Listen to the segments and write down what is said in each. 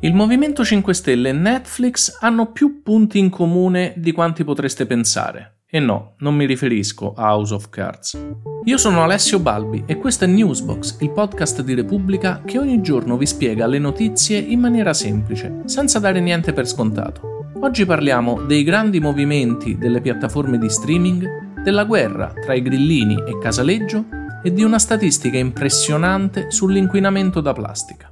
Il Movimento 5 Stelle e Netflix hanno più punti in comune di quanti potreste pensare. E no, non mi riferisco a House of Cards. Io sono Alessio Balbi e questo è Newsbox, il podcast di Repubblica che ogni giorno vi spiega le notizie in maniera semplice, senza dare niente per scontato. Oggi parliamo dei grandi movimenti delle piattaforme di streaming, della guerra tra i grillini e Casaleggio e di una statistica impressionante sull'inquinamento da plastica.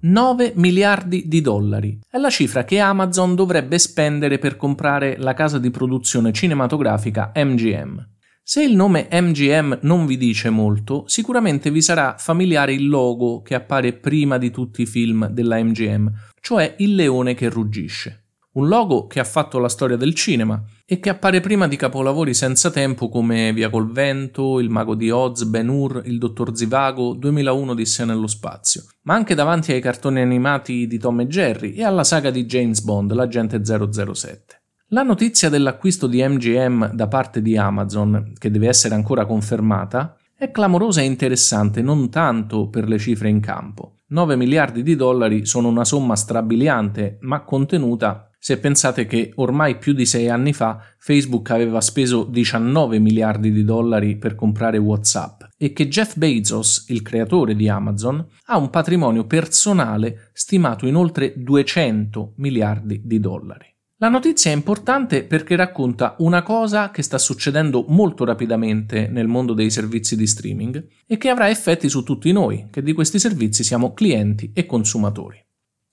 9 miliardi di dollari. È la cifra che Amazon dovrebbe spendere per comprare la casa di produzione cinematografica MGM. Se il nome MGM non vi dice molto, sicuramente vi sarà familiare il logo che appare prima di tutti i film della MGM, cioè il leone che ruggisce un logo che ha fatto la storia del cinema e che appare prima di capolavori senza tempo come Via col vento, Il mago di Oz, Ben Hur, Il dottor Zivago, 2001 Odissea nello spazio, ma anche davanti ai cartoni animati di Tom e Jerry e alla saga di James Bond, l'agente 007. La notizia dell'acquisto di MGM da parte di Amazon, che deve essere ancora confermata, è clamorosa e interessante non tanto per le cifre in campo. 9 miliardi di dollari sono una somma strabiliante, ma contenuta se pensate che ormai più di sei anni fa Facebook aveva speso 19 miliardi di dollari per comprare WhatsApp e che Jeff Bezos, il creatore di Amazon, ha un patrimonio personale stimato in oltre 200 miliardi di dollari. La notizia è importante perché racconta una cosa che sta succedendo molto rapidamente nel mondo dei servizi di streaming e che avrà effetti su tutti noi, che di questi servizi siamo clienti e consumatori.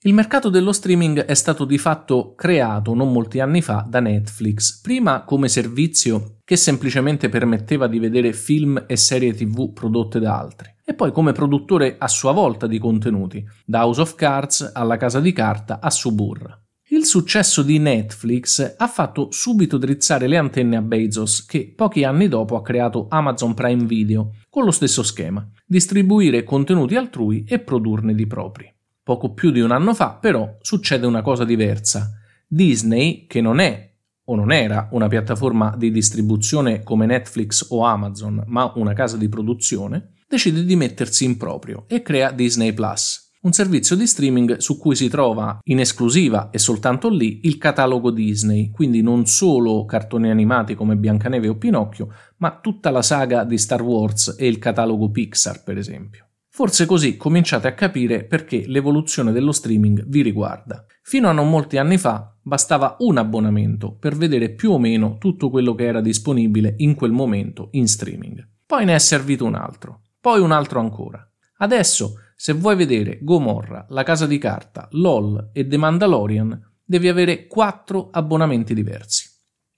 Il mercato dello streaming è stato di fatto creato non molti anni fa da Netflix, prima come servizio che semplicemente permetteva di vedere film e serie tv prodotte da altri, e poi come produttore a sua volta di contenuti, da House of Cards alla Casa di Carta a Suburra. Il successo di Netflix ha fatto subito drizzare le antenne a Bezos, che pochi anni dopo ha creato Amazon Prime Video, con lo stesso schema, distribuire contenuti altrui e produrne di propri. Poco più di un anno fa, però, succede una cosa diversa. Disney, che non è o non era una piattaforma di distribuzione come Netflix o Amazon, ma una casa di produzione, decide di mettersi in proprio e crea Disney Plus, un servizio di streaming su cui si trova in esclusiva e soltanto lì il catalogo Disney, quindi non solo cartoni animati come Biancaneve o Pinocchio, ma tutta la saga di Star Wars e il catalogo Pixar, per esempio. Forse così cominciate a capire perché l'evoluzione dello streaming vi riguarda. Fino a non molti anni fa bastava un abbonamento per vedere più o meno tutto quello che era disponibile in quel momento in streaming. Poi ne è servito un altro, poi un altro ancora. Adesso, se vuoi vedere Gomorra, La Casa di Carta, LOL e The Mandalorian, devi avere quattro abbonamenti diversi.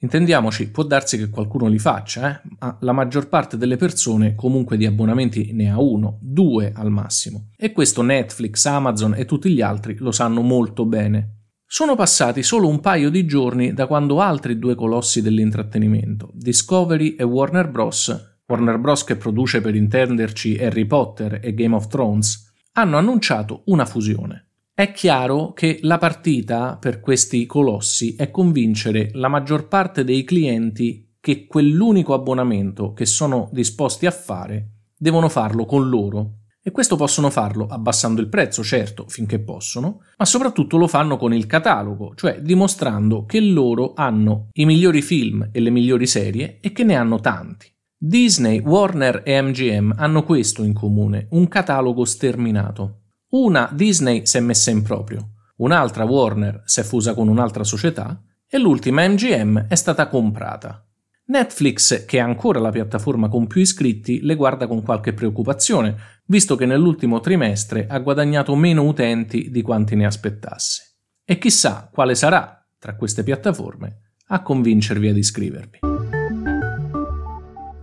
Intendiamoci, può darsi che qualcuno li faccia, eh? ma la maggior parte delle persone comunque di abbonamenti ne ha uno, due al massimo. E questo Netflix, Amazon e tutti gli altri lo sanno molto bene. Sono passati solo un paio di giorni da quando altri due colossi dell'intrattenimento, Discovery e Warner Bros., Warner Bros. che produce per intenderci Harry Potter e Game of Thrones, hanno annunciato una fusione. È chiaro che la partita per questi colossi è convincere la maggior parte dei clienti che quell'unico abbonamento che sono disposti a fare devono farlo con loro. E questo possono farlo abbassando il prezzo, certo, finché possono, ma soprattutto lo fanno con il catalogo, cioè dimostrando che loro hanno i migliori film e le migliori serie e che ne hanno tanti. Disney, Warner e MGM hanno questo in comune, un catalogo sterminato. Una Disney si è messa in proprio, un'altra Warner si è fusa con un'altra società e l'ultima MGM è stata comprata. Netflix, che è ancora la piattaforma con più iscritti, le guarda con qualche preoccupazione, visto che nell'ultimo trimestre ha guadagnato meno utenti di quanti ne aspettasse. E chissà quale sarà, tra queste piattaforme, a convincervi ad iscrivervi.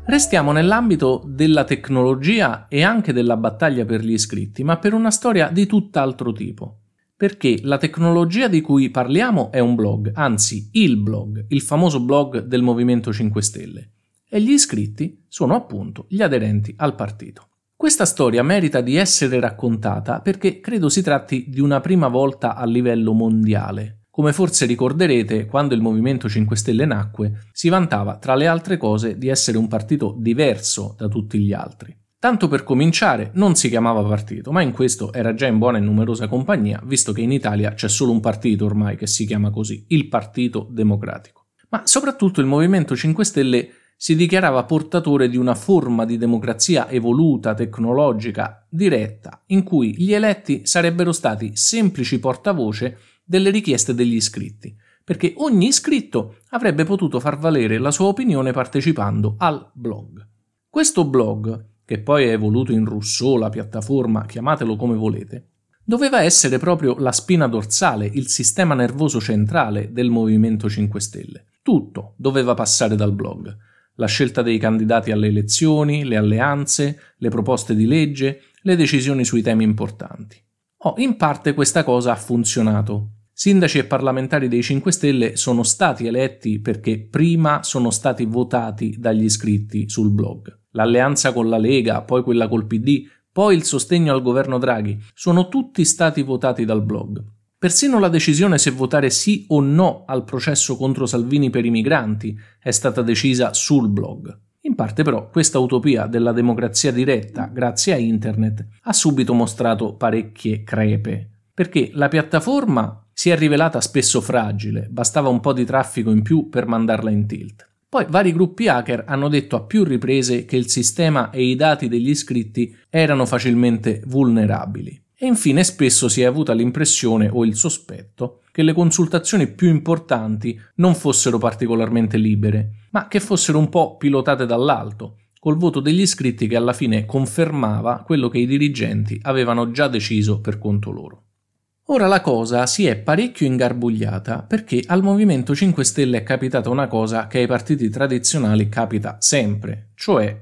Restiamo nell'ambito della tecnologia e anche della battaglia per gli iscritti, ma per una storia di tutt'altro tipo. Perché la tecnologia di cui parliamo è un blog, anzi il blog, il famoso blog del Movimento 5 Stelle, e gli iscritti sono appunto gli aderenti al partito. Questa storia merita di essere raccontata perché credo si tratti di una prima volta a livello mondiale, come forse ricorderete, quando il Movimento 5 Stelle nacque, si vantava, tra le altre cose, di essere un partito diverso da tutti gli altri. Tanto per cominciare, non si chiamava partito, ma in questo era già in buona e numerosa compagnia, visto che in Italia c'è solo un partito ormai che si chiama così, il Partito Democratico. Ma soprattutto il Movimento 5 Stelle si dichiarava portatore di una forma di democrazia evoluta, tecnologica, diretta, in cui gli eletti sarebbero stati semplici portavoce delle richieste degli iscritti, perché ogni iscritto avrebbe potuto far valere la sua opinione partecipando al blog. Questo blog, che poi è evoluto in Rousseau, la piattaforma, chiamatelo come volete, doveva essere proprio la spina dorsale, il sistema nervoso centrale del Movimento 5 Stelle. Tutto doveva passare dal blog la scelta dei candidati alle elezioni, le alleanze, le proposte di legge, le decisioni sui temi importanti. Oh, in parte questa cosa ha funzionato. Sindaci e parlamentari dei 5 Stelle sono stati eletti perché prima sono stati votati dagli iscritti sul blog. L'alleanza con la Lega, poi quella col PD, poi il sostegno al governo Draghi, sono tutti stati votati dal blog. Persino la decisione se votare sì o no al processo contro Salvini per i migranti è stata decisa sul blog. In parte però questa utopia della democrazia diretta, grazie a internet, ha subito mostrato parecchie crepe, perché la piattaforma si è rivelata spesso fragile, bastava un po' di traffico in più per mandarla in tilt. Poi vari gruppi hacker hanno detto a più riprese che il sistema e i dati degli iscritti erano facilmente vulnerabili. E infine spesso si è avuta l'impressione o il sospetto che le consultazioni più importanti non fossero particolarmente libere, ma che fossero un po' pilotate dall'alto, col voto degli iscritti che alla fine confermava quello che i dirigenti avevano già deciso per conto loro. Ora la cosa si è parecchio ingarbugliata perché al Movimento 5 Stelle è capitata una cosa che ai partiti tradizionali capita sempre, cioè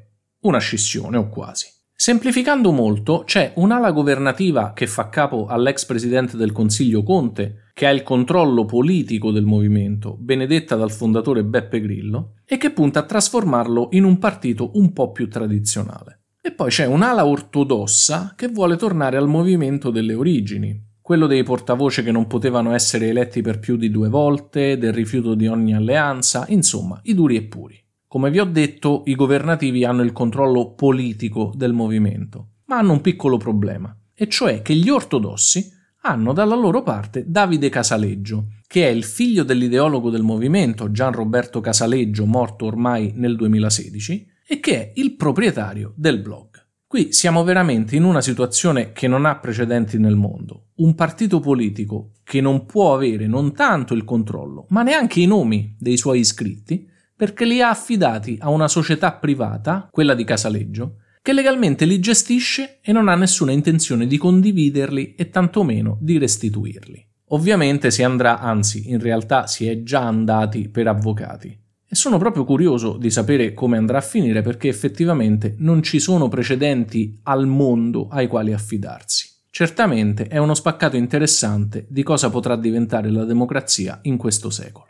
una scissione o quasi. Semplificando molto, c'è un'ala governativa che fa capo all'ex presidente del Consiglio Conte, che ha il controllo politico del movimento, benedetta dal fondatore Beppe Grillo, e che punta a trasformarlo in un partito un po' più tradizionale. E poi c'è un'ala ortodossa che vuole tornare al movimento delle origini, quello dei portavoce che non potevano essere eletti per più di due volte, del rifiuto di ogni alleanza, insomma, i duri e puri. Come vi ho detto, i governativi hanno il controllo politico del movimento, ma hanno un piccolo problema, e cioè che gli ortodossi hanno dalla loro parte Davide Casaleggio, che è il figlio dell'ideologo del movimento Gian Roberto Casaleggio, morto ormai nel 2016, e che è il proprietario del blog. Qui siamo veramente in una situazione che non ha precedenti nel mondo. Un partito politico che non può avere non tanto il controllo, ma neanche i nomi dei suoi iscritti, perché li ha affidati a una società privata, quella di Casaleggio, che legalmente li gestisce e non ha nessuna intenzione di condividerli e tantomeno di restituirli. Ovviamente si andrà, anzi in realtà si è già andati per avvocati. E sono proprio curioso di sapere come andrà a finire perché effettivamente non ci sono precedenti al mondo ai quali affidarsi. Certamente è uno spaccato interessante di cosa potrà diventare la democrazia in questo secolo.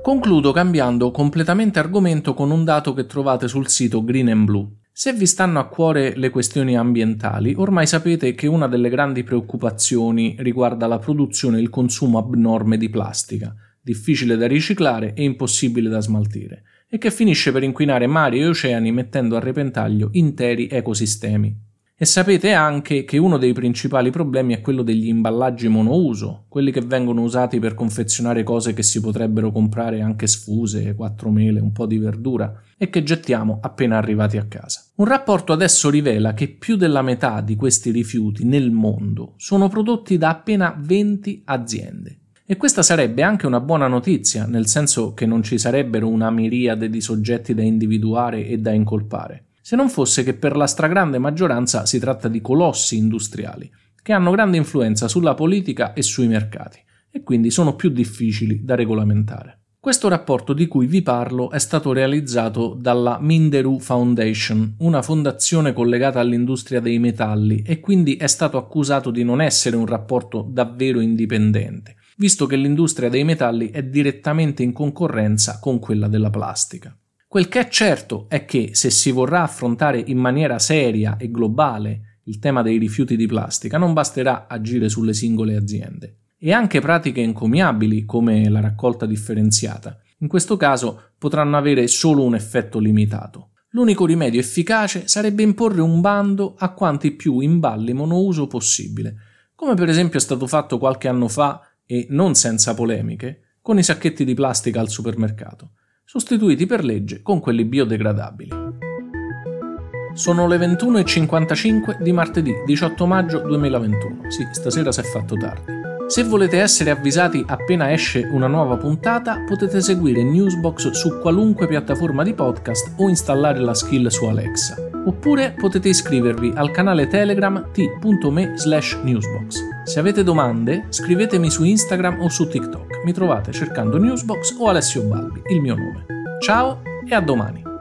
Concludo cambiando completamente argomento con un dato che trovate sul sito Green and Blue. Se vi stanno a cuore le questioni ambientali, ormai sapete che una delle grandi preoccupazioni riguarda la produzione e il consumo abnorme di plastica, difficile da riciclare e impossibile da smaltire, e che finisce per inquinare mari e oceani mettendo a repentaglio interi ecosistemi. E sapete anche che uno dei principali problemi è quello degli imballaggi monouso, quelli che vengono usati per confezionare cose che si potrebbero comprare anche sfuse, quattro mele, un po' di verdura, e che gettiamo appena arrivati a casa. Un rapporto adesso rivela che più della metà di questi rifiuti nel mondo sono prodotti da appena 20 aziende. E questa sarebbe anche una buona notizia, nel senso che non ci sarebbero una miriade di soggetti da individuare e da incolpare se non fosse che per la stragrande maggioranza si tratta di colossi industriali, che hanno grande influenza sulla politica e sui mercati, e quindi sono più difficili da regolamentare. Questo rapporto di cui vi parlo è stato realizzato dalla Minderu Foundation, una fondazione collegata all'industria dei metalli e quindi è stato accusato di non essere un rapporto davvero indipendente, visto che l'industria dei metalli è direttamente in concorrenza con quella della plastica. Quel che è certo è che se si vorrà affrontare in maniera seria e globale il tema dei rifiuti di plastica non basterà agire sulle singole aziende. E anche pratiche encomiabili come la raccolta differenziata, in questo caso potranno avere solo un effetto limitato. L'unico rimedio efficace sarebbe imporre un bando a quanti più imballi monouso possibile, come per esempio è stato fatto qualche anno fa e non senza polemiche con i sacchetti di plastica al supermercato, sostituiti per legge con quelli biodegradabili. Sono le 21.55 di martedì 18 maggio 2021. Sì, stasera si è fatto tardi. Se volete essere avvisati appena esce una nuova puntata, potete seguire Newsbox su qualunque piattaforma di podcast o installare la skill su Alexa. Oppure potete iscrivervi al canale Telegram t.me slash newsbox. Se avete domande, scrivetemi su Instagram o su TikTok. Mi trovate cercando Newsbox o Alessio Balbi, il mio nome. Ciao e a domani!